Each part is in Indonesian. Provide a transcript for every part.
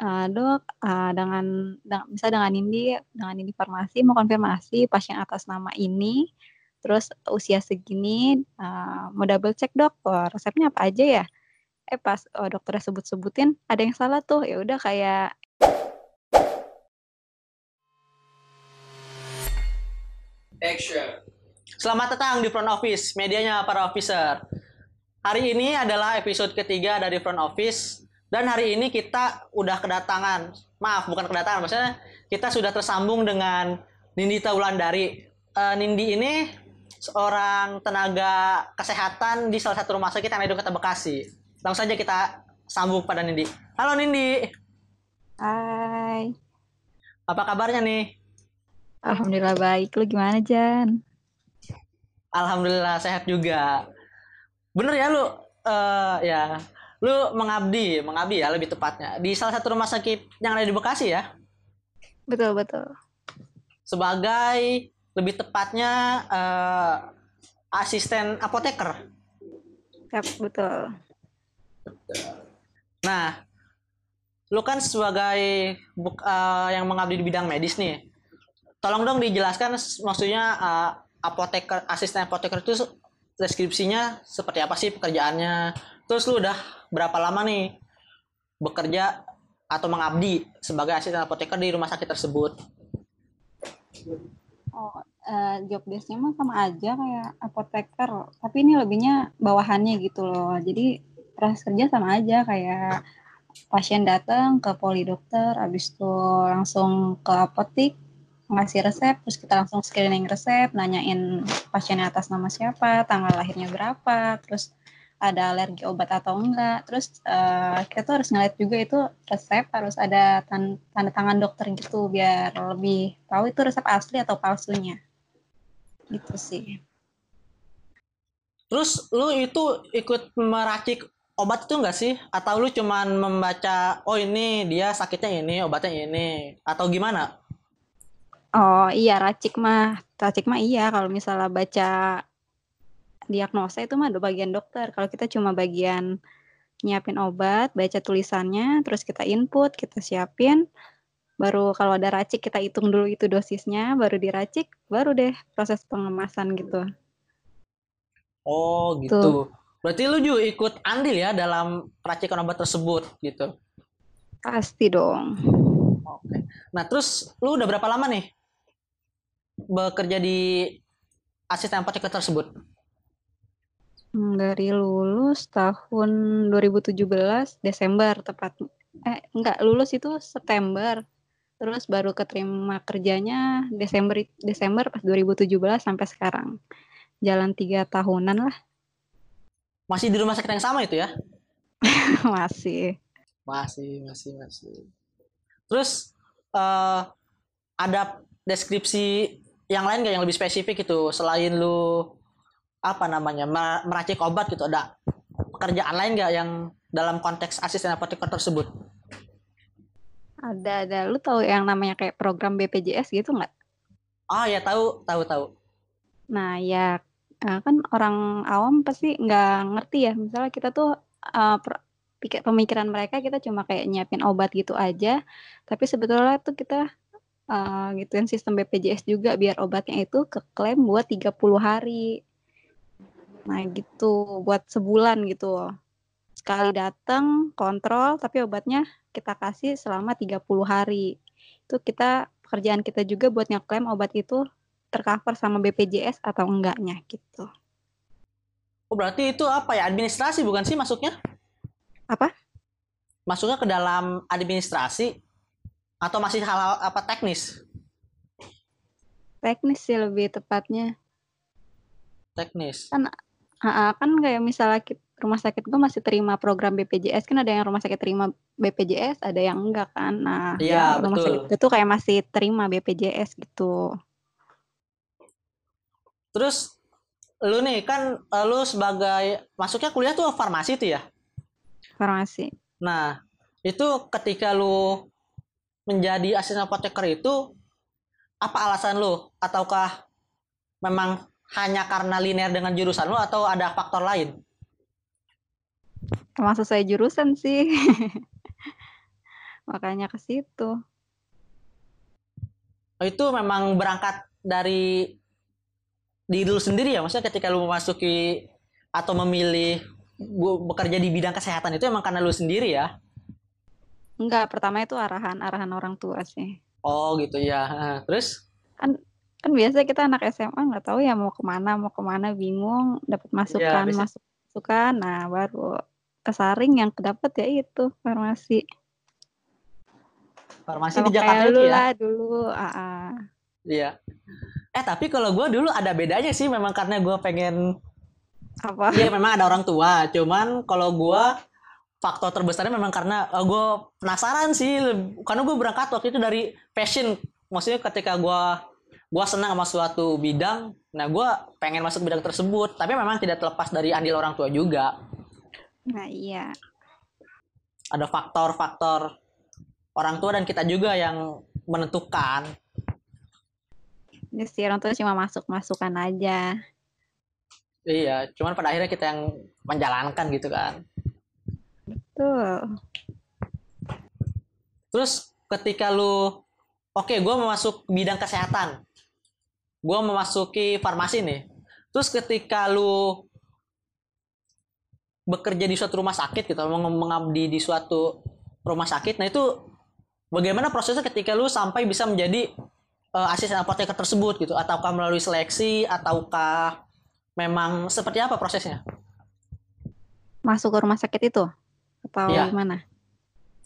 uh, dok uh, dengan, dengan bisa dengan Nindi dengan Nindi Farmasi mau konfirmasi pasien atas nama ini terus usia segini uh, mau double check dok oh, resepnya apa aja ya eh pas oh, dokternya sebut-sebutin ada yang salah tuh ya udah kayak Action. Selamat datang di front office, medianya para officer. Hari ini adalah episode ketiga dari front office dan hari ini kita udah kedatangan, maaf bukan kedatangan, maksudnya kita sudah tersambung dengan Nindi Taulandari. Uh, Nindi ini seorang tenaga kesehatan di salah satu rumah sakit yang ada di Kota Bekasi. Langsung saja kita sambung pada Nindi. Halo Nindi. Hai. Apa kabarnya nih? Alhamdulillah baik. Lu gimana, Jan? Alhamdulillah sehat juga. Bener ya lu uh, ya lu mengabdi, mengabdi ya lebih tepatnya di salah satu rumah sakit yang ada di Bekasi ya? Betul, betul. Sebagai lebih tepatnya uh, asisten apoteker. Yap, betul. Nah, lu kan sebagai uh, yang mengabdi di bidang medis nih tolong dong dijelaskan maksudnya uh, apoteker asisten apoteker itu deskripsinya seperti apa sih pekerjaannya terus lu udah berapa lama nih bekerja atau mengabdi sebagai asisten apoteker di rumah sakit tersebut? Oh uh, job desknya mah sama aja kayak apoteker tapi ini lebihnya bawahannya gitu loh. Jadi proses kerja sama aja kayak pasien datang ke poli dokter habis itu langsung ke apotik ngasih resep terus kita langsung screening resep nanyain pasiennya atas nama siapa tanggal lahirnya berapa terus ada alergi obat atau enggak. Terus uh, kita tuh harus ngeliat juga itu resep harus ada tan tanda tangan dokter gitu biar lebih tahu itu resep asli atau palsunya. Gitu sih. Terus lu itu ikut meracik obat itu enggak sih? Atau lu cuman membaca oh ini dia sakitnya ini obatnya ini atau gimana? Oh iya racik mah, racik mah iya kalau misalnya baca diagnosa itu mah bagian dokter. Kalau kita cuma bagian nyiapin obat, baca tulisannya, terus kita input, kita siapin, baru kalau ada racik kita hitung dulu itu dosisnya, baru diracik, baru deh proses pengemasan gitu. Oh gitu. Tuh. Berarti lu juga ikut andil ya dalam racikan obat tersebut gitu? Pasti dong. Oke. Nah terus lu udah berapa lama nih bekerja di asisten apoteker tersebut? Hmm, dari lulus tahun 2017 Desember tepat eh enggak lulus itu September. Terus baru keterima kerjanya Desember Desember pas 2017 sampai sekarang. Jalan tiga tahunan lah. Masih di rumah sakit yang sama itu ya? Masih. Masih masih masih. Terus uh, ada deskripsi yang lain gak yang lebih spesifik itu selain lu apa namanya meracik obat gitu ada pekerjaan lain gak yang dalam konteks asisten apoteker tersebut? Ada ada. Lu tahu yang namanya kayak program BPJS gitu nggak? Oh ya tahu tahu tahu. Nah ya eh, kan orang awam pasti nggak ngerti ya. Misalnya kita tuh uh, pemikiran mereka kita cuma kayak nyiapin obat gitu aja. Tapi sebetulnya tuh kita uh, gituin sistem BPJS juga biar obatnya itu keklaim buat 30 hari. Nah gitu, buat sebulan gitu. Sekali datang, kontrol, tapi obatnya kita kasih selama 30 hari. Itu kita, pekerjaan kita juga buat ngeklaim obat itu tercover sama BPJS atau enggaknya gitu. Oh berarti itu apa ya, administrasi bukan sih masuknya? Apa? Masuknya ke dalam administrasi atau masih hal, apa teknis? Teknis sih lebih tepatnya. Teknis. Kan uh, kan kayak misalnya rumah sakit gue masih terima program BPJS kan ada yang rumah sakit terima BPJS ada yang enggak kan? Nah ya, rumah betul. sakit itu kayak masih terima BPJS gitu. Terus lu nih kan eh, lu sebagai masuknya kuliah tuh farmasi tuh ya? Farmasi. Nah itu ketika lu menjadi asisten apoteker itu apa alasan lo ataukah memang hanya karena linear dengan jurusan lo atau ada faktor lain? Emang sesuai jurusan sih. makanya ke situ. Oh, itu memang berangkat dari diri lu sendiri ya? Maksudnya ketika lu memasuki atau memilih bekerja di bidang kesehatan itu emang karena lu sendiri ya? Enggak, pertama itu arahan arahan orang tua sih. Oh gitu ya. Terus? Kan kan biasa kita anak SMA nggak tahu ya mau ke mana mau ke mana bingung dapat masukan ya, masuk masukan nah baru kesaring yang kedapat ya itu farmasi. Farmasi di Jakarta itu ya? lah dulu. Uh, Iya. Eh tapi kalau gue dulu ada bedanya sih memang karena gue pengen apa? Iya memang ada orang tua. Cuman kalau gue faktor terbesarnya memang karena uh, eh, gue penasaran sih karena gue berangkat waktu itu dari passion maksudnya ketika gue gue senang sama suatu bidang nah gue pengen masuk bidang tersebut tapi memang tidak terlepas dari andil orang tua juga nah iya ada faktor-faktor orang tua dan kita juga yang menentukan. Ya sih orang tua cuma masuk masukan aja. Iya, cuman pada akhirnya kita yang menjalankan gitu kan. Betul. Terus ketika lu, oke, okay, gue mau masuk bidang kesehatan, gue memasuki farmasi nih. Terus ketika lu bekerja di suatu rumah sakit gitu, mengabdi di suatu rumah sakit, nah itu bagaimana prosesnya ketika lu sampai bisa menjadi uh, asisten apoteker tersebut gitu? Ataukah melalui seleksi ataukah memang seperti apa prosesnya? Masuk ke rumah sakit itu? Atau ya. gimana?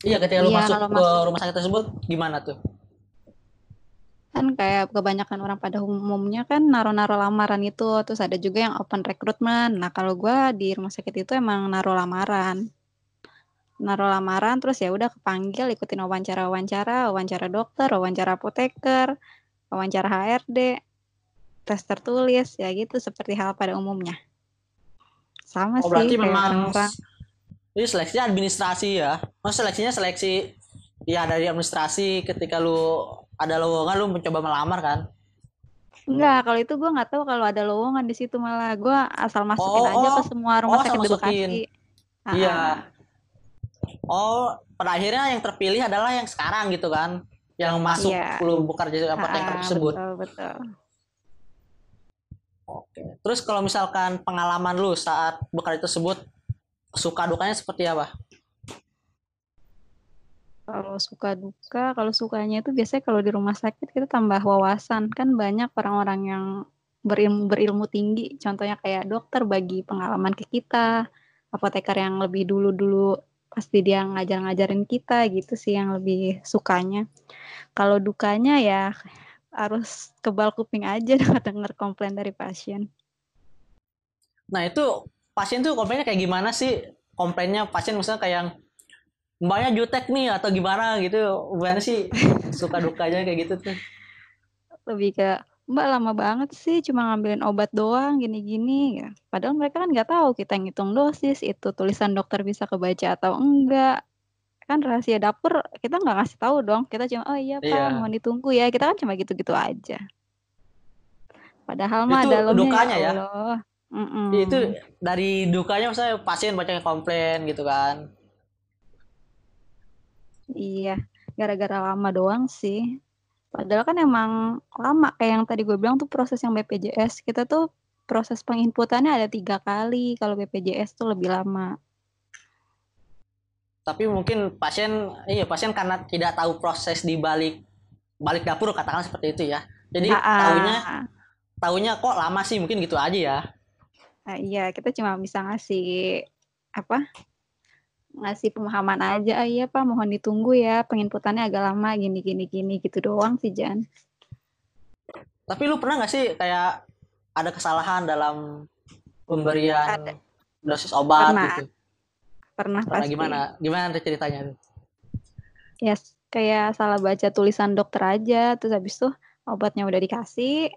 Iya ketika lu iya, masuk ke masuk... rumah sakit tersebut gimana tuh kan kayak kebanyakan orang pada umumnya kan naruh-naruh lamaran itu. Terus ada juga yang open recruitment. Nah kalau gue di rumah sakit itu emang naruh lamaran. Naruh lamaran terus ya udah kepanggil ikutin wawancara wawancara wawancara dokter wawancara apoteker wawancara HRD tes tertulis ya gitu seperti hal pada umumnya. Sama oh, sih berarti memang orang ini seleksinya administrasi ya? Oh seleksinya seleksi ya dari administrasi ketika lu ada lowongan lu mencoba melamar kan? Enggak, kalau itu gue nggak tahu kalau ada lowongan di situ malah. Gue asal masukin oh, aja ke semua rumah oh, sakit di Bekasi. Iya, oh pada akhirnya yang terpilih adalah yang sekarang gitu kan? Yang masuk yeah. belum bekerja apoteker tersebut. betul betul. Oke. Terus kalau misalkan pengalaman lu saat bekerja tersebut suka dukanya seperti apa kalau suka duka kalau sukanya itu biasanya kalau di rumah sakit kita tambah wawasan kan banyak orang-orang yang berilmu berilmu tinggi contohnya kayak dokter bagi pengalaman ke kita apoteker yang lebih dulu dulu pasti dia ngajar-ngajarin kita gitu sih yang lebih sukanya. Kalau dukanya ya harus kebal kuping aja denger komplain dari pasien. Nah itu pasien tuh komplainnya kayak gimana sih? Komplainnya pasien misalnya kayak mbaknya jutek nih atau gimana gitu. Gimana sih suka dukanya kayak gitu tuh? Lebih ke Mbak lama banget sih cuma ngambilin obat doang gini-gini ya. Padahal mereka kan nggak tahu kita ngitung dosis itu tulisan dokter bisa kebaca atau enggak. Kan rahasia dapur kita nggak ngasih tahu dong. Kita cuma oh iya Pak iya. mau ditunggu ya. Kita kan cuma gitu-gitu aja. Padahal mah ada dukanya ya. Allah. Mm -mm. Itu dari dukanya saya pasien baca komplain gitu kan. Iya, gara-gara lama doang sih. Padahal kan emang lama kayak yang tadi gue bilang tuh proses yang BPJS kita tuh proses penginputannya ada tiga kali kalau BPJS tuh lebih lama. Tapi mungkin pasien iya pasien karena tidak tahu proses di balik balik dapur katakan seperti itu ya. Jadi Aa. tahunya tahunya kok lama sih mungkin gitu aja ya. Nah, iya kita cuma bisa ngasih apa ngasih pemahaman aja, ah, iya Pak mohon ditunggu ya, penginputannya agak lama gini gini gini gitu doang sih Jan. Tapi lu pernah nggak sih kayak ada kesalahan dalam pemberian ada. dosis obat pernah. gitu? Pernah, pernah pasti. gimana? Gimana ceritanya? Ya yes, kayak salah baca tulisan dokter aja, terus habis itu obatnya udah dikasih,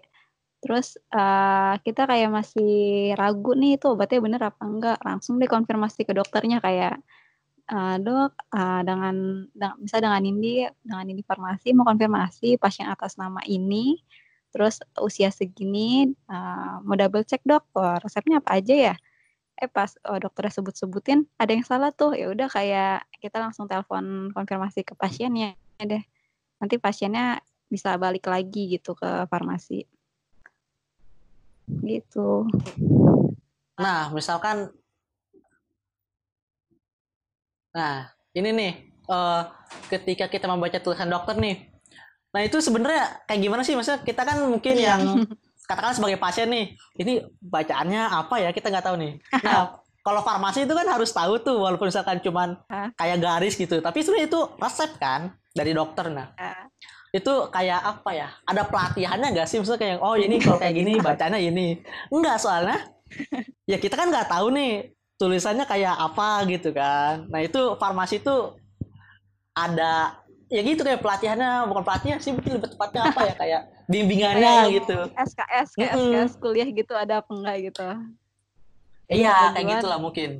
terus uh, kita kayak masih ragu nih itu obatnya bener apa enggak, langsung deh konfirmasi ke dokternya kayak uh, "Dok, uh, dengan dengan misal dengan ini dengan ini farmasi mau konfirmasi pasien atas nama ini, terus usia segini, uh, mau double check Dok, oh, resepnya apa aja ya?" eh pas oh, dokternya sebut-sebutin ada yang salah tuh ya udah kayak kita langsung telepon konfirmasi ke pasiennya deh. Nanti pasiennya bisa balik lagi gitu ke farmasi. Gitu. Nah misalkan nah ini nih uh, ketika kita membaca tulisan dokter nih. Nah itu sebenarnya kayak gimana sih? Maksudnya kita kan mungkin iya. yang katakan sebagai pasien nih ini bacaannya apa ya? Kita nggak tahu nih. Nah kalau farmasi itu kan harus tahu tuh walaupun misalkan cuman kayak garis gitu. Tapi sebenarnya itu resep kan dari dokter nah. Itu kayak apa ya? Ada pelatihannya nggak sih? Misalnya kayak oh ini kalau kayak gini bacanya ini. Enggak soalnya ya kita kan nggak tahu nih tulisannya kayak apa gitu kan. Nah itu farmasi itu ada ya gitu kayak pelatihannya. Bukan pelatihan sih mungkin lebih tepatnya apa ya kayak bimbingannya kayak gitu. SKS kayak mm -hmm. SKS kuliah gitu ada apa enggak gitu. Iya kayak gitulah mungkin.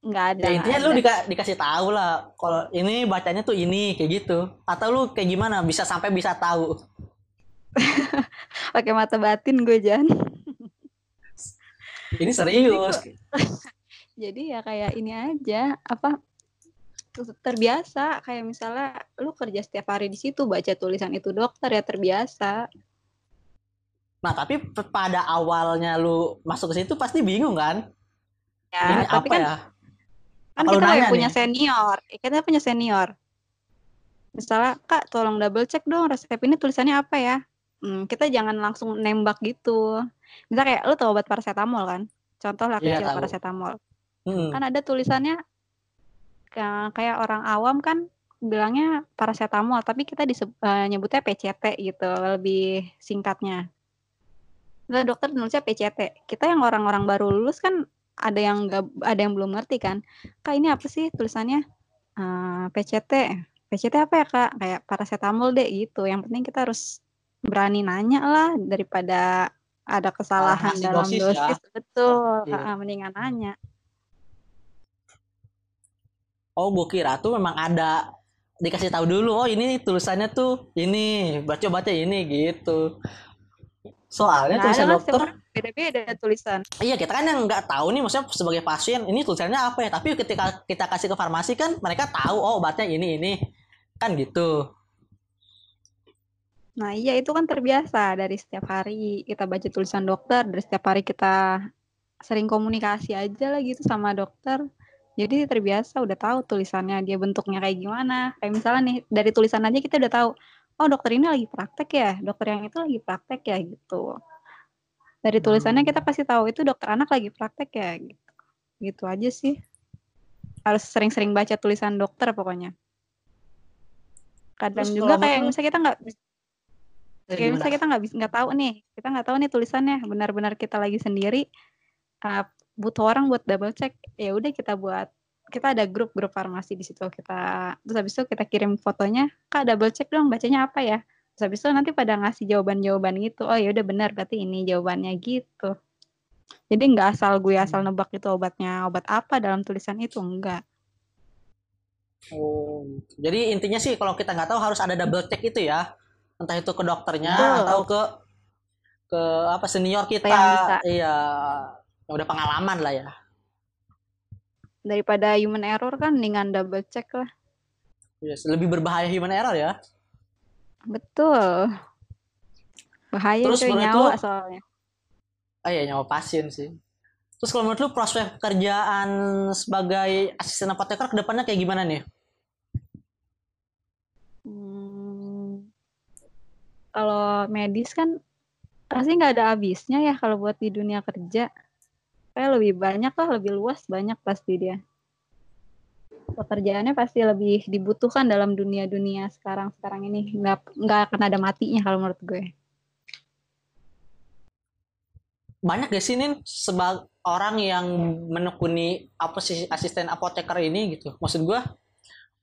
Nggak ada ya intinya lu dika dikasih tahu lah kalau ini bacanya tuh ini kayak gitu. Atau lu kayak gimana bisa sampai bisa tahu. Pakai mata batin gue Jan. Ini serius jadi ya kayak ini aja apa terbiasa. Kayak misalnya lu kerja setiap hari di situ baca tulisan itu dokter ya terbiasa. Nah tapi pada awalnya lu masuk ke situ pasti bingung kan? Ya ini tapi apa kan, ya? kan kita kayak punya senior kita punya senior. Misalnya kak tolong double check dong resep ini tulisannya apa ya? Hmm, kita jangan langsung nembak gitu. Misalnya kayak lu tau obat paracetamol kan? Contoh lah yeah, kecil paracetamol hmm. kan ada tulisannya kayak orang awam kan bilangnya paracetamol tapi kita disebut uh, nyebutnya PCT gitu lebih singkatnya. Nah, dokter nulisnya PCT kita yang orang-orang baru lulus kan ada yang gak, ada yang belum ngerti kan. Kak ini apa sih tulisannya? Uh, eh, PCT PCT apa ya kak? Kayak paracetamol deh gitu. Yang penting kita harus berani nanya lah daripada ada kesalahan dalam dosis, dosis. Ya. betul. Iya. mendingan nanya oh gue kira tuh memang ada. Dikasih tahu dulu oh ini tulisannya tuh ini baca baca ini gitu. Soalnya nah, tulisan dokter beda-beda tulisan. Iya kita kan yang nggak tahu nih maksudnya sebagai pasien ini tulisannya apa ya? Tapi ketika kita kasih ke farmasi kan mereka tahu oh obatnya ini ini. Kan gitu. Nah iya itu kan terbiasa. Dari setiap hari kita baca tulisan dokter, dari setiap hari kita sering komunikasi aja lah gitu sama dokter. Jadi terbiasa udah tahu tulisannya dia bentuknya kayak gimana. Kayak misalnya nih dari tulisan aja kita udah tahu, oh dokter ini lagi praktek ya, dokter yang itu lagi praktek ya gitu. Dari tulisannya kita pasti tahu itu dokter anak lagi praktek ya gitu. Gitu aja sih. Harus sering-sering baca tulisan dokter pokoknya. Kadang Terus juga kayak misalnya kita nggak kayak misalnya kita nggak bisa nggak tahu nih kita nggak tahu nih tulisannya benar-benar kita lagi sendiri uh, butuh orang buat double check ya udah kita buat kita ada grup grup farmasi di situ kita terus habis itu kita kirim fotonya kak double check dong bacanya apa ya? Terus habis itu nanti pada ngasih jawaban jawaban gitu oh ya udah benar berarti ini jawabannya gitu. Jadi nggak asal gue asal nebak itu obatnya obat apa dalam tulisan itu enggak oh jadi intinya sih kalau kita nggak tahu harus ada double check itu ya. Entah itu ke dokternya Betul. atau ke ke apa senior kita. Iya yang udah pengalaman lah ya. Daripada human error kan dengan double check lah. Yes, lebih berbahaya human error ya. Betul. Bahaya Terus cuy nyawa lu, soalnya. Oh iya nyawa pasien sih. Terus kalau menurut lu prospek pekerjaan sebagai asisten apoteker ke depannya kayak gimana nih? Hmm, kalau medis kan pasti nggak ada habisnya ya kalau buat di dunia kerja kayak lebih banyak lah lebih luas banyak pasti dia. Pekerjaannya pasti lebih dibutuhkan dalam dunia-dunia sekarang sekarang ini. Nggak nggak akan ada matinya kalau menurut gue. Banyak gak sih nih sebagai orang yang menekuni apa sih asisten apoteker ini gitu? Maksud gue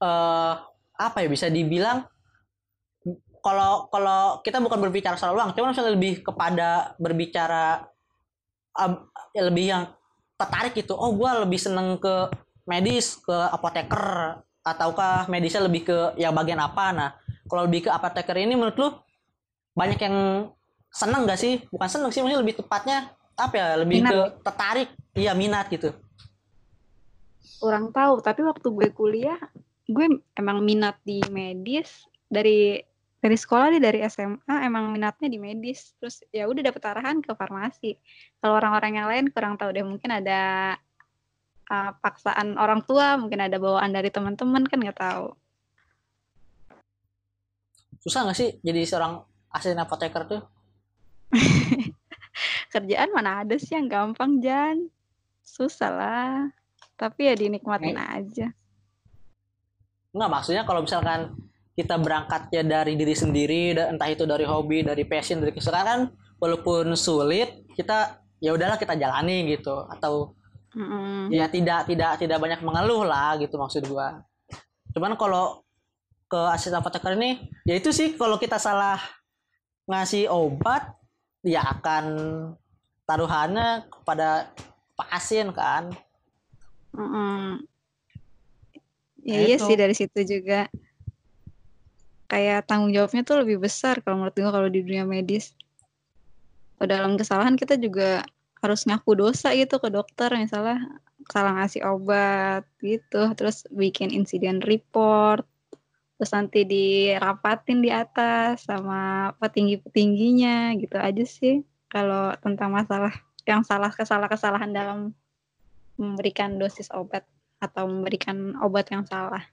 uh, apa ya bisa dibilang kalau kalau kita bukan berbicara soal uang cuma lebih kepada berbicara um, ya lebih yang tertarik gitu. Oh gue lebih seneng ke medis ke apoteker ataukah medisnya lebih ke yang bagian apa? Nah kalau lebih ke apoteker ini menurut lu banyak yang seneng gak sih? Bukan seneng sih mungkin lebih tepatnya apa ya lebih minat. ke tertarik. Iya minat gitu. Kurang tahu tapi waktu gue kuliah gue emang minat di medis. Dari dari sekolah deh dari SMA emang minatnya di medis. Terus ya udah dapet arahan ke farmasi. Kalau orang-orang yang lain kurang tahu deh mungkin ada uh, paksaan orang tua mungkin ada bawaan dari teman-teman kan nggak tahu. Susah nggak sih jadi seorang asisten apoteker tuh? Kerjaan mana ada sih yang gampang Jan? Susah lah. Tapi ya dinikmatin eh. aja. Enggak maksudnya kalau misalkan kita berangkatnya dari diri sendiri entah itu dari hobi dari passion dari kesukaan kan walaupun sulit kita ya udahlah kita jalani gitu. Atau mm-hmm. ya tidak tidak tidak banyak mengeluh lah gitu maksud gua. Cuman kalau ke asisten apoteker ini ya itu sih kalau kita salah ngasih obat ya akan taruhannya kepada pasien kan. Mm-hmm. ya, iya sih dari situ juga kayak tanggung jawabnya tuh lebih besar kalau menurut gue kalau di dunia medis. Dalam kesalahan kita juga harus ngaku dosa gitu ke dokter misalnya salah ngasih obat gitu terus bikin insiden report terus nanti dirapatin di atas sama petinggi-petingginya gitu aja sih kalau tentang masalah yang salah kesalahan-kesalahan dalam memberikan dosis obat atau memberikan obat yang salah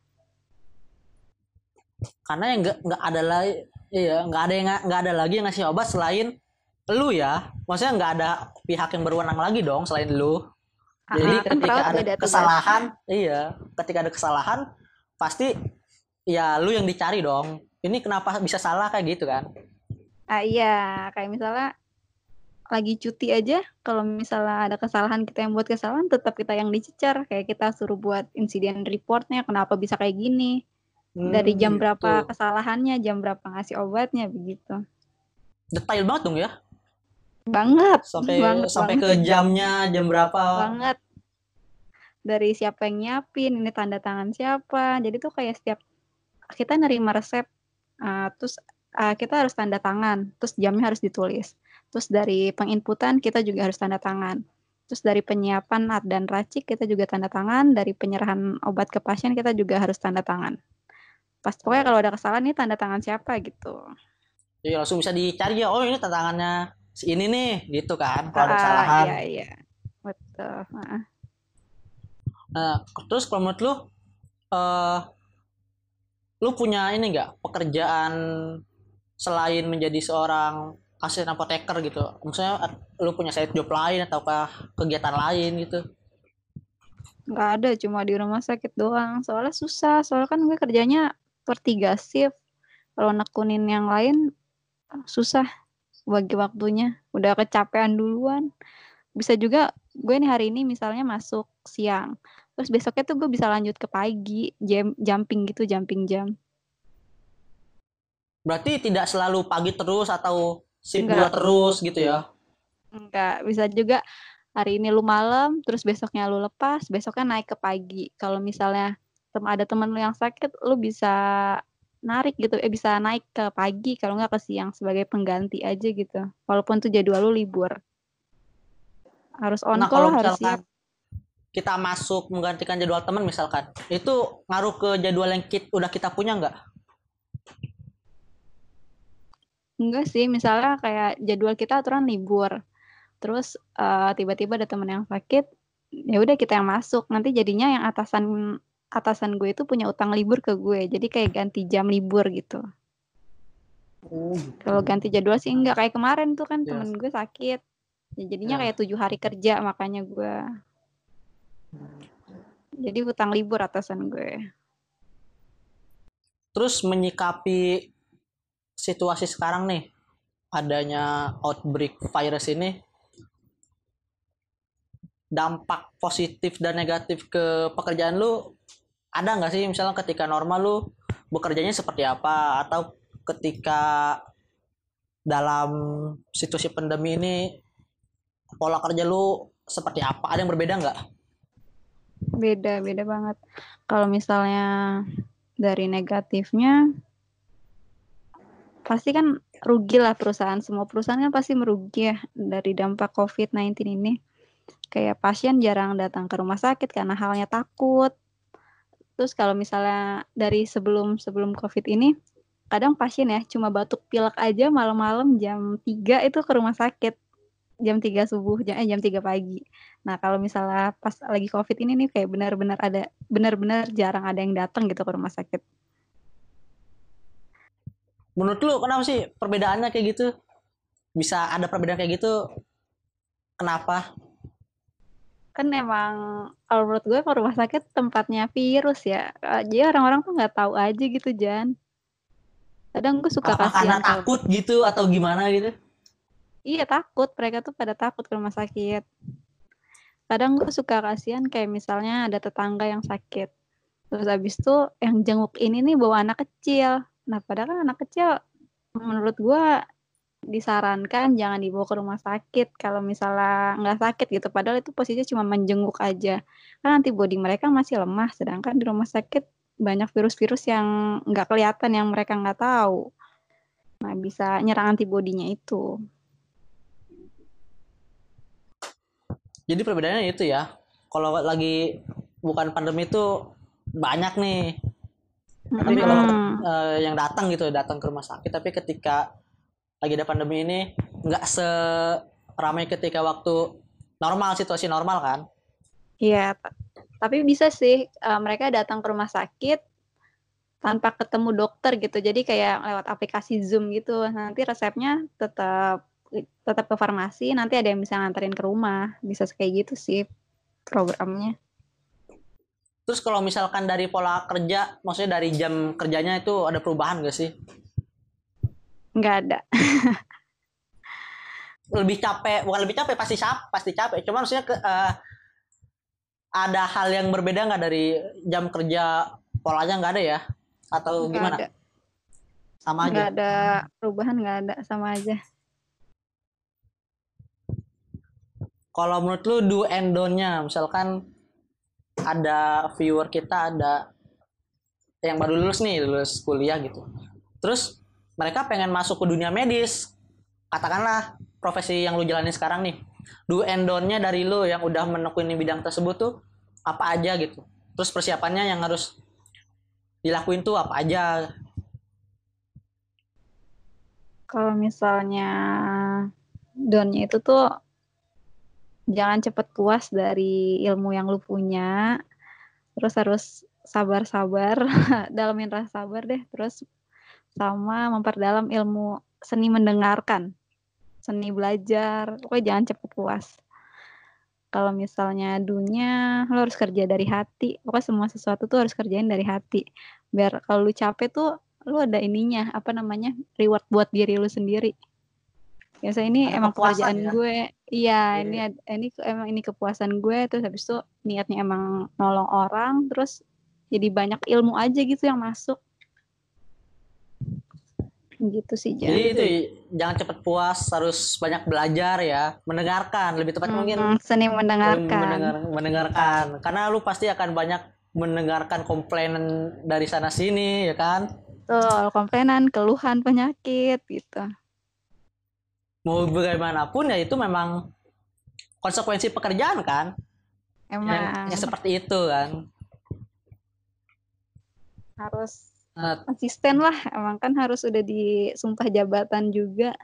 karena yang nggak nggak ada lagi iya nggak ada yang nggak ada lagi yang ngasih obat selain lu ya. Maksudnya nggak ada pihak yang berwenang lagi dong selain lu. Jadi kan ketika ada kesalahan iya ketika ada kesalahan pasti ya lu yang dicari dong. Ini kenapa bisa salah kayak gitu kan? Ah iya kayak misalnya lagi cuti aja kalau misalnya ada kesalahan kita yang buat kesalahan tetap kita yang dicecar. Kayak kita suruh buat insiden reportnya kenapa bisa kayak gini dari jam gitu. berapa kesalahannya, jam berapa ngasih obatnya begitu. Detail banget dong ya? Banget. Sampai banget, sampai banget. ke jamnya, jam berapa? Banget. Dari siapa yang nyiapin, ini tanda tangan siapa. Jadi tuh kayak setiap kita nerima resep, uh, terus uh, kita harus tanda tangan, terus jamnya harus ditulis. Terus dari penginputan kita juga harus tanda tangan. Terus dari penyiapan dan racik kita juga tanda tangan, dari penyerahan obat ke pasien kita juga harus tanda tangan pas pokoknya kalau ada kesalahan ini tanda tangan siapa gitu. Iya langsung bisa dicari ya. Oh ini tanda tangannya si ini nih gitu kan kalau ada ah, kesalahan. iya iya. Betul nah terus kalau menurut lu uh, lu punya ini enggak pekerjaan selain menjadi seorang asisten apoteker gitu? Maksudnya lu punya side job lain ataukah kegiatan lain gitu? Nggak ada cuma di rumah sakit doang. Soalnya susah soalnya kan gue kerjanya per tiga shift kalau nekunin yang lain susah bagi waktunya. Udah kecapean duluan. Bisa juga gue nih hari ini misalnya masuk siang terus besoknya tuh gue bisa lanjut ke pagi jam jumping gitu jumping jam. Berarti tidak selalu pagi terus atau shift dua terus gitu ya? Enggak. Bisa juga hari ini lu malam terus besoknya lu lepas besoknya naik ke pagi. Kalau misalnya tem ada teman lu yang sakit lu bisa narik gitu eh bisa naik ke pagi kalau nggak ke siang sebagai pengganti aja gitu. Walaupun tuh jadwal lu libur. Harus on nah, call harus siap. kita masuk menggantikan jadwal teman misalkan itu ngaruh ke jadwal yang kita, udah kita punya nggak? Enggak sih misalnya kayak jadwal kita aturan libur. Terus uh, tiba-tiba ada teman yang sakit ya udah kita yang masuk. Nanti jadinya yang atasan atasan gue itu punya utang libur ke gue jadi kayak ganti jam libur gitu oh, gitu. kalau ganti jadwal sih enggak kayak kemarin tuh kan yes. temen gue sakit ya, jadinya yeah. kayak tujuh hari kerja makanya gue jadi utang libur atasan gue terus menyikapi situasi sekarang nih adanya outbreak virus ini dampak positif dan negatif ke pekerjaan lu ada nggak sih misalnya ketika normal lu bekerjanya seperti apa? Atau ketika dalam situasi pandemi ini pola kerja lu seperti apa? Ada yang berbeda nggak? Beda beda banget. Kalau misalnya dari negatifnya pasti kan rugi lah perusahaan. Semua perusahaan kan pasti merugi ya dari dampak COVID-19 ini. Kayak pasien jarang datang ke rumah sakit karena halnya takut. Terus kalau misalnya dari sebelum sebelum COVID ini, kadang pasien ya cuma batuk pilek aja malam-malam jam 3 itu ke rumah sakit. Jam 3 subuh, jam, eh, jam 3 pagi. Nah kalau misalnya pas lagi COVID ini nih kayak benar-benar ada, benar-benar jarang ada yang datang gitu ke rumah sakit. Menurut lu kenapa sih perbedaannya kayak gitu? Bisa ada perbedaan kayak gitu? Kenapa? Kan emang kalau menurut gue kalau rumah sakit tempatnya virus ya. Jadi orang-orang tuh nggak tahu aja gitu Jan. Kadang gue suka Apa kasihan karena takut gitu atau gimana gitu? Iya takut. Mereka tuh pada takut ke rumah sakit. Kadang gue suka kasihan kayak misalnya ada tetangga yang sakit. Terus abis itu yang jenguk ini nih bawa anak kecil. Nah padahal kan anak kecil menurut gue disarankan jangan dibawa ke rumah sakit kalau misalnya nggak sakit gitu. Padahal itu posisinya cuma menjenguk aja. Kan antibodi mereka masih lemah sedangkan di rumah sakit banyak virus-virus yang nggak kelihatan yang mereka nggak tahu. Nah bisa nyerang antibodinya itu. Jadi perbedaannya itu ya kalau lagi bukan pandemi itu banyak nih. Tapi kalau uh, yang datang gitu datang ke rumah sakit tapi ketika lagi ada pandemi ini nggak seramai ketika waktu normal situasi normal kan? Iya tapi bisa sih uh, mereka datang ke rumah sakit tanpa ketemu dokter gitu. Jadi kayak lewat aplikasi zoom gitu. Nanti resepnya tetap tetap ke farmasi nanti ada yang bisa nganterin ke rumah. Bisa kayak gitu sih programnya. Terus kalau misalkan dari pola kerja maksudnya dari jam kerjanya itu ada perubahan gak sih nggak ada. Lebih capek bukan lebih capek pasti cap pasti capek. Cuma maksudnya ke, uh, ada hal yang berbeda nggak dari jam kerja polanya nggak ada ya? Atau nggak gimana? ada. sama aja. nggak ada perubahan nggak ada sama aja. Kalau menurut lu do and don't-nya misalkan ada viewer kita ada yang baru lulus nih lulus kuliah gitu. Terus mereka pengen masuk ke dunia medis. Katakanlah profesi yang lu jalani sekarang nih. Do and don't-nya dari lu yang udah menekuni bidang tersebut tuh apa aja gitu. Terus persiapannya yang harus dilakuin tuh apa aja? Kalau misalnya donnya itu tuh jangan cepet puas dari ilmu yang lu punya. Terus harus sabar-sabar dalamin rasa sabar deh. Terus sama memperdalam ilmu seni mendengarkan, seni belajar. Pokoknya jangan cepet puas. Kalau misalnya dunia, lo harus kerja dari hati. Pokoknya semua sesuatu tuh harus kerjain dari hati. Biar kalau lu capek tuh, lu ada ininya, apa namanya, reward buat diri lu sendiri. Biasa ini ada emang pekerjaan ya? gue. Iya, yeah. ini ini emang ini kepuasan gue. Terus habis itu niatnya emang nolong orang. Terus jadi banyak ilmu aja gitu yang masuk gitu sih jadi itu jangan cepat puas harus banyak belajar ya. Mendengarkan lebih tepat hmm, mungkin seni mendengarkan. Mendengar, mendengarkan. Karena lu pasti akan banyak mendengarkan komplainan dari sana sini ya kan? Tuh komplainan keluhan penyakit gitu. Mau bagaimanapun ya itu memang konsekuensi pekerjaan kan? Emang yang, yang seperti itu kan? Harus konsisten lah emang kan harus udah disumpah jabatan juga.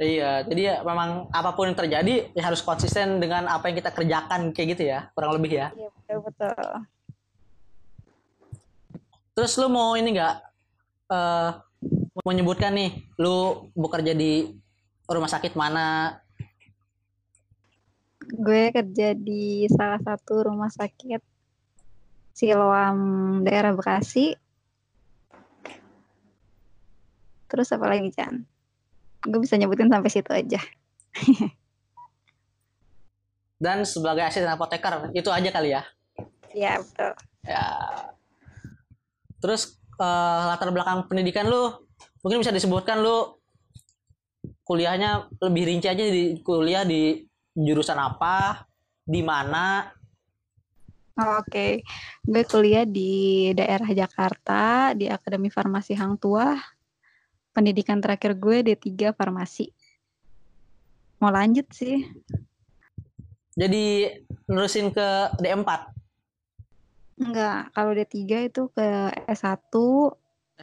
Iya jadi ya memang apa pun yang terjadi ya harus konsisten dengan apa yang kita kerjakan kayak gitu ya kurang lebih ya. Iya betul betul. Terus lu mau ini nggak? Uh, menyebutkan nih lu bekerja di rumah sakit mana? Gue kerja di salah satu rumah sakit Siloam daerah Bekasi Terus apa lagi, Chan? Gue bisa nyebutin sampai situ aja. Dan sebagai asisten apoteker, itu aja kali ya? Iya, betul. Ya. Terus uh, latar belakang pendidikan lu, mungkin bisa disebutkan lu kuliahnya lebih rinci aja di kuliah di jurusan apa, di mana, Oh, Oke, okay. gue kuliah di daerah Jakarta di Akademi Farmasi Hang Tuah pendidikan terakhir gue D3 farmasi. Mau lanjut sih. jadi nerusin ke D4 Enggak, kalau D3 itu ke S1.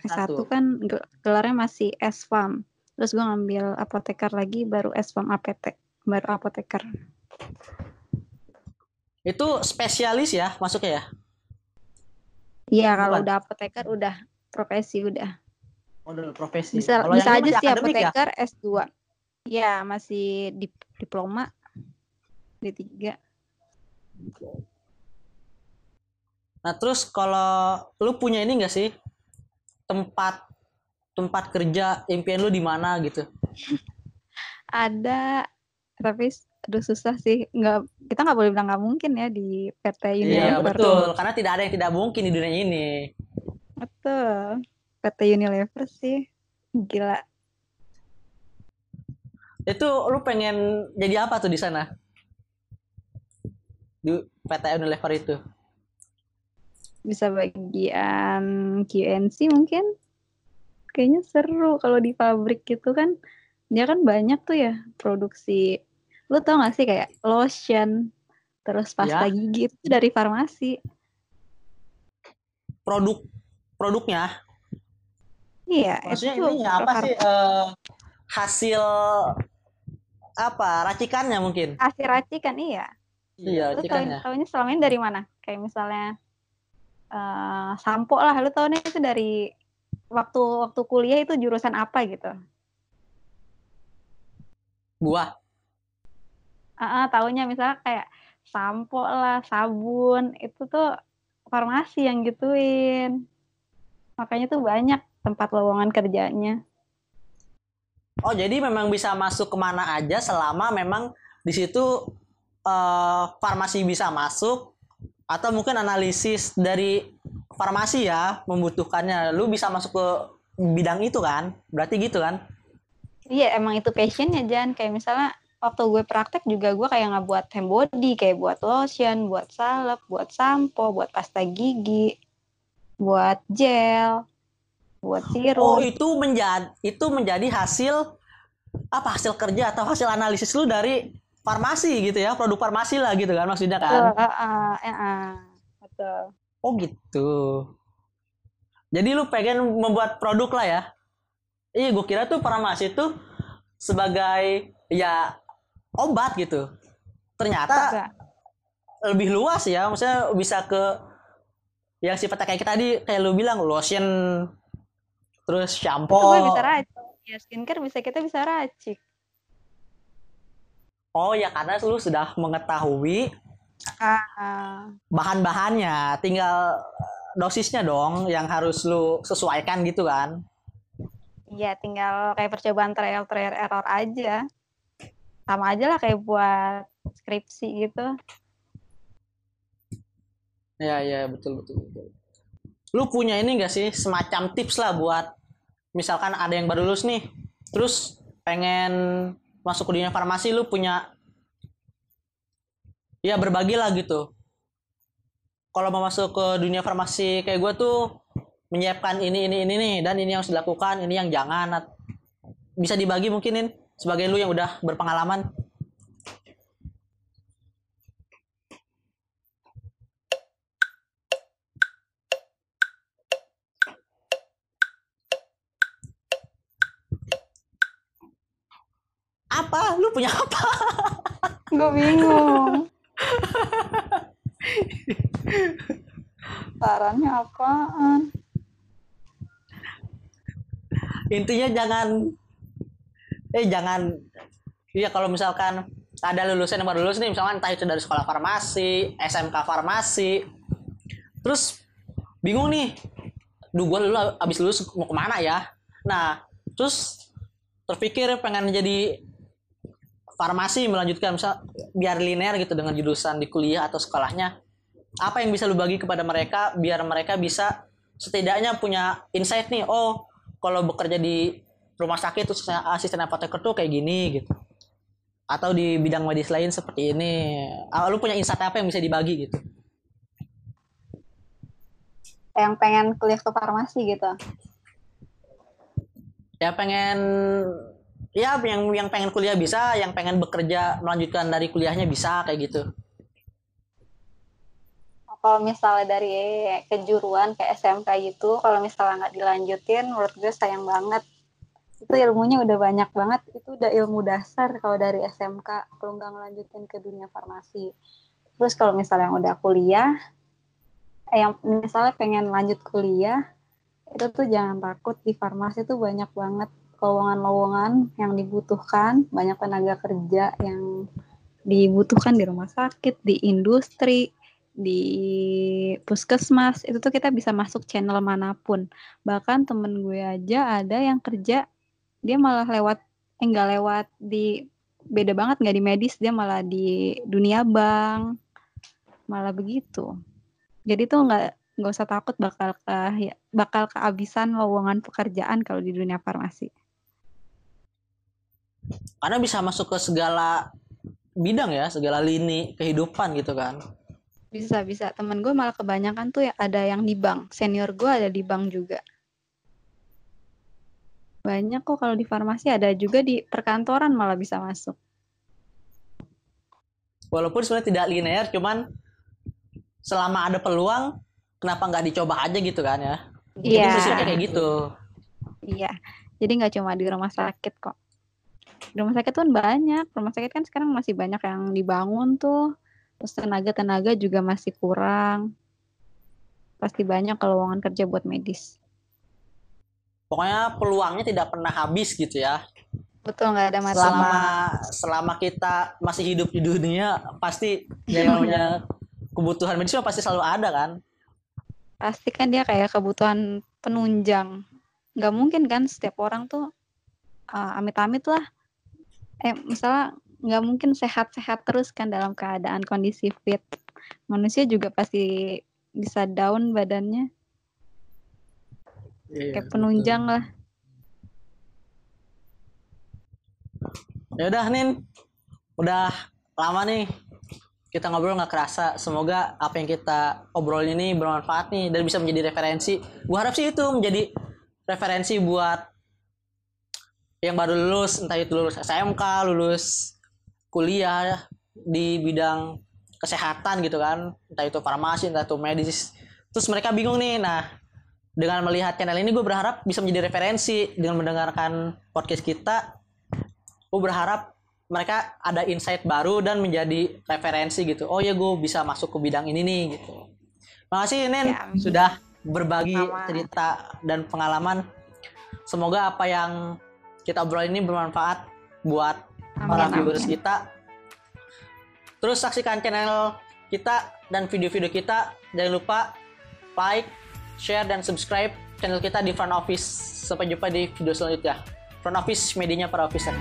S1, kan gelarnya masih S-Farm. Terus gue ngambil apoteker lagi, baru S-Farm APT. Baru apoteker. Itu spesialis ya masuknya ya? Iya, kalau udah apoteker udah profesi udah. Oh, udah profesi. Bisa, Kalau bisa aja sih ya? apoteker ya? S2. Ya, masih dip diploma D3. Nah, terus kalau lu punya ini enggak sih? Tempat tempat kerja impian lu di mana gitu? Ada, tapi aduh susah sih. Nggak, kita nggak boleh bilang nggak mungkin ya di PT ini. Iya, betul. Karena tidak ada yang tidak mungkin di dunia ini. Betul. PT Unilever sih. Gila. Itu lu pengen jadi apa tuh di sana? Di PT Unilever itu? Bisa bagian QNC mungkin. Kayaknya seru kalau di pabrik gitu kan. Dia kan banyak tuh ya produksi. Lu tau gak sih kayak lotion, terus pasta ya. gigi itu dari farmasi. Produk produknya? Iya, Maksudnya itu ini apa sih uh, hasil apa racikannya mungkin? Hasil racikan iya. Iya, lu tahu tahunya selama ini dari mana? Kayak misalnya uh, sampo lah, lu tahunya itu dari waktu waktu kuliah itu jurusan apa gitu? Buah. Uh, uh, tahunya misalnya kayak sampo lah, sabun, itu tuh farmasi yang gituin. Makanya tuh banyak tempat lowongan kerjanya. Oh, jadi memang bisa masuk ke mana aja selama memang di situ uh, farmasi bisa masuk atau mungkin analisis dari farmasi ya membutuhkannya. Lu bisa masuk ke bidang itu kan? Berarti gitu kan? Iya, emang itu passionnya Jan. Kayak misalnya waktu gue praktek juga gue kayak nggak buat hand body, kayak buat lotion, buat salep, buat sampo, buat pasta gigi, buat gel, buat sirup. Oh, itu menjadi itu menjadi hasil apa hasil kerja atau hasil analisis lu dari farmasi gitu ya, produk farmasi lah gitu kan maksudnya kan? Uh, uh, uh, uh, betul. Oh gitu. Jadi lu pengen membuat produk lah ya? Iya, gue kira tuh farmasi itu sebagai ya obat gitu. Ternyata Enggak. lebih luas ya, maksudnya bisa ke yang sifatnya kayak tadi kayak lu bilang lotion terus shampoo. Itu bisa racik. Ya skincare bisa kita bisa racik. Oh ya karena lu sudah mengetahui uh, bahan-bahannya, tinggal dosisnya dong yang harus lu sesuaikan gitu kan? Iya, tinggal kayak percobaan trial trial error aja. Sama aja lah kayak buat skripsi gitu. Ya, ya, betul, betul, betul. Lu punya ini gak sih semacam tips lah buat misalkan ada yang baru lulus nih, terus pengen masuk ke dunia farmasi lu punya ya berbagi lah gitu. Kalau mau masuk ke dunia farmasi kayak gue tuh menyiapkan ini ini ini nih dan ini yang harus dilakukan ini yang jangan bisa dibagi mungkinin sebagai lu yang udah berpengalaman apa? Lu punya apa? Gue bingung. Sarannya apaan? Intinya jangan eh jangan iya kalau misalkan ada lulusan yang baru lulus nih misalkan entah itu dari sekolah farmasi SMK farmasi terus bingung nih duh gue dulu abis lulus mau ke mana ya? Nah terus terpikir pengen jadi farmasi melanjutkan misal biar linear gitu dengan jurusan di kuliah atau sekolahnya apa yang bisa lu bagi kepada mereka biar mereka bisa setidaknya punya insight nih oh kalau bekerja di rumah sakit terus asisten apoteker tuh kayak gini gitu. Atau di bidang medis lain seperti ini. Ah, lu punya insight apa yang bisa dibagi gitu? Yang pengen kuliah ke farmasi gitu. Ya pengen ya yang yang pengen kuliah bisa yang pengen bekerja melanjutkan dari kuliahnya bisa kayak gitu. Kalau misalnya dari kejuruan ke SMK gitu kalau misalnya nggak dilanjutin menurut gue sayang banget. Itu ilmunya udah banyak banget. Itu udah ilmu dasar kalau dari SMK kalau nggak ngelanjutin ke dunia farmasi. Terus kalau misalnya yang udah kuliah eh, yang misalnya pengen lanjut kuliah itu tuh jangan takut di farmasi tuh banyak banget lowongan-lowongan yang dibutuhkan, banyak tenaga kerja yang dibutuhkan di rumah sakit, di industri, di puskesmas, itu tuh kita bisa masuk channel mana pun. Bahkan temen gue aja ada yang kerja, dia malah lewat, enggak eh, lewat di, beda banget nggak di medis, dia malah di dunia bank, malah begitu. Jadi tuh nggak nggak usah takut bakal ke ya, bakal kehabisan lowongan pekerjaan kalau di dunia farmasi karena bisa masuk ke segala bidang ya segala lini kehidupan gitu kan. Bisa bisa. Temen gue malah kebanyakan tuh ya ada yang di bank. Senior gue ada di bank juga. Banyak kok kalau di farmasi. Ada juga di perkantoran malah bisa masuk. Walaupun sebenarnya tidak linear cuman selama ada peluang kenapa nggak dicoba aja gitu kan ya? Iya. yeah. kayak gitu. Iya. Jadi nggak cuma di rumah sakit kok rumah sakit kan banyak. Rumah sakit kan sekarang masih banyak yang dibangun tuh. Terus tenaga-tenaga juga masih kurang. Pasti banyak lowongan kerja buat medis. Pokoknya peluangnya tidak pernah habis gitu ya. Betul nggak ada masalah. Selama selama kita masih hidup di dunia pasti yang namanya kebutuhan medis pasti selalu ada kan? Pasti kan dia kayak kebutuhan penunjang. Nggak mungkin kan setiap orang tuh uh, amit-amit lah eh misalnya nggak mungkin sehat-sehat terus kan dalam keadaan kondisi fit. Manusia juga pasti bisa down badannya. Iya, kayak penunjang betul. lah. Ya udah nin. Udah lama nih kita ngobrol nggak kerasa. Semoga apa yang kita obrolin ini bermanfaat nih dan bisa menjadi referensi. Gua harap sih itu menjadi referensi buat yang baru lulus entah itu lulus SMK lulus kuliah di bidang kesehatan gitu kan. Entah itu farmasi entah itu medis. Terus mereka bingung nih nah dengan melihat channel ini gue berharap bisa menjadi referensi. Dengan mendengarkan podcast kita gue berharap mereka ada insight baru dan menjadi referensi gitu. Oh ya gue bisa masuk ke bidang ini nih gitu. Makasih Nen ya, sudah berbagi Sama. cerita dan pengalaman. Semoga apa yang kita obrol ini bermanfaat buat amin, para viewers amin. kita. Terus saksikan channel kita dan video-video kita. Jangan lupa like, share, dan subscribe channel kita di Front Office. Sampai jumpa di video selanjutnya. Front Office, medianya para officer.